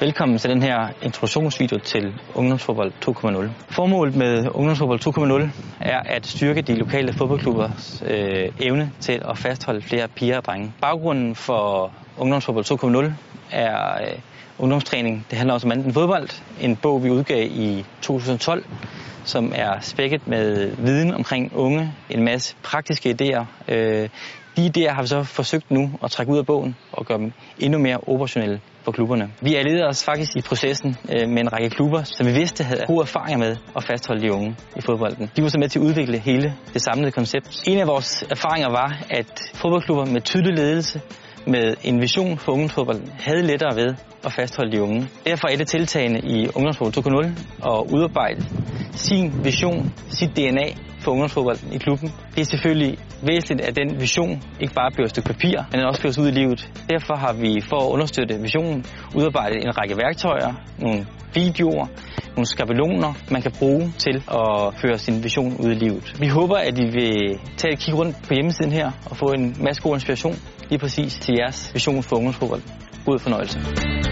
Velkommen til den her introduktionsvideo til Ungdomsfodbold 2.0. Formålet med Ungdomsfodbold 2.0 er at styrke de lokale fodboldklubbers øh, evne til at fastholde flere piger og drenge. Baggrunden for Ungdomsfodbold 2.0 er øh, ungdomstræning. Det handler også om anden fodbold. En bog, vi udgav i 2012, som er spækket med viden omkring unge, en masse praktiske idéer. Øh, de idéer har vi så forsøgt nu at trække ud af bogen og gøre dem endnu mere operationelle for klubberne. Vi allierede os faktisk i processen øh, med en række klubber, som vi vidste havde gode erfaringer med at fastholde de unge i fodbolden. De var så med til at udvikle hele det samlede koncept. En af vores erfaringer var, at fodboldklubber med tydelig ledelse med en vision for ungdomsfodbold havde lettere ved at fastholde de unge. Derfor er det tiltagende i Ungdomsfodbold 2.0 at udarbejde sin vision, sit DNA for ungdomsfodbold i klubben. Det er selvfølgelig væsentligt, at den vision ikke bare bliver et stykke papir, men den også føres ud i livet. Derfor har vi for at understøtte visionen udarbejdet en række værktøjer, nogle videoer, nogle skabeloner, man kan bruge til at føre sin vision ud i livet. Vi håber, at I vil tage et kig rundt på hjemmesiden her og få en masse god inspiration lige præcis til jeres vision for ungdomsfodbold. God fornøjelse.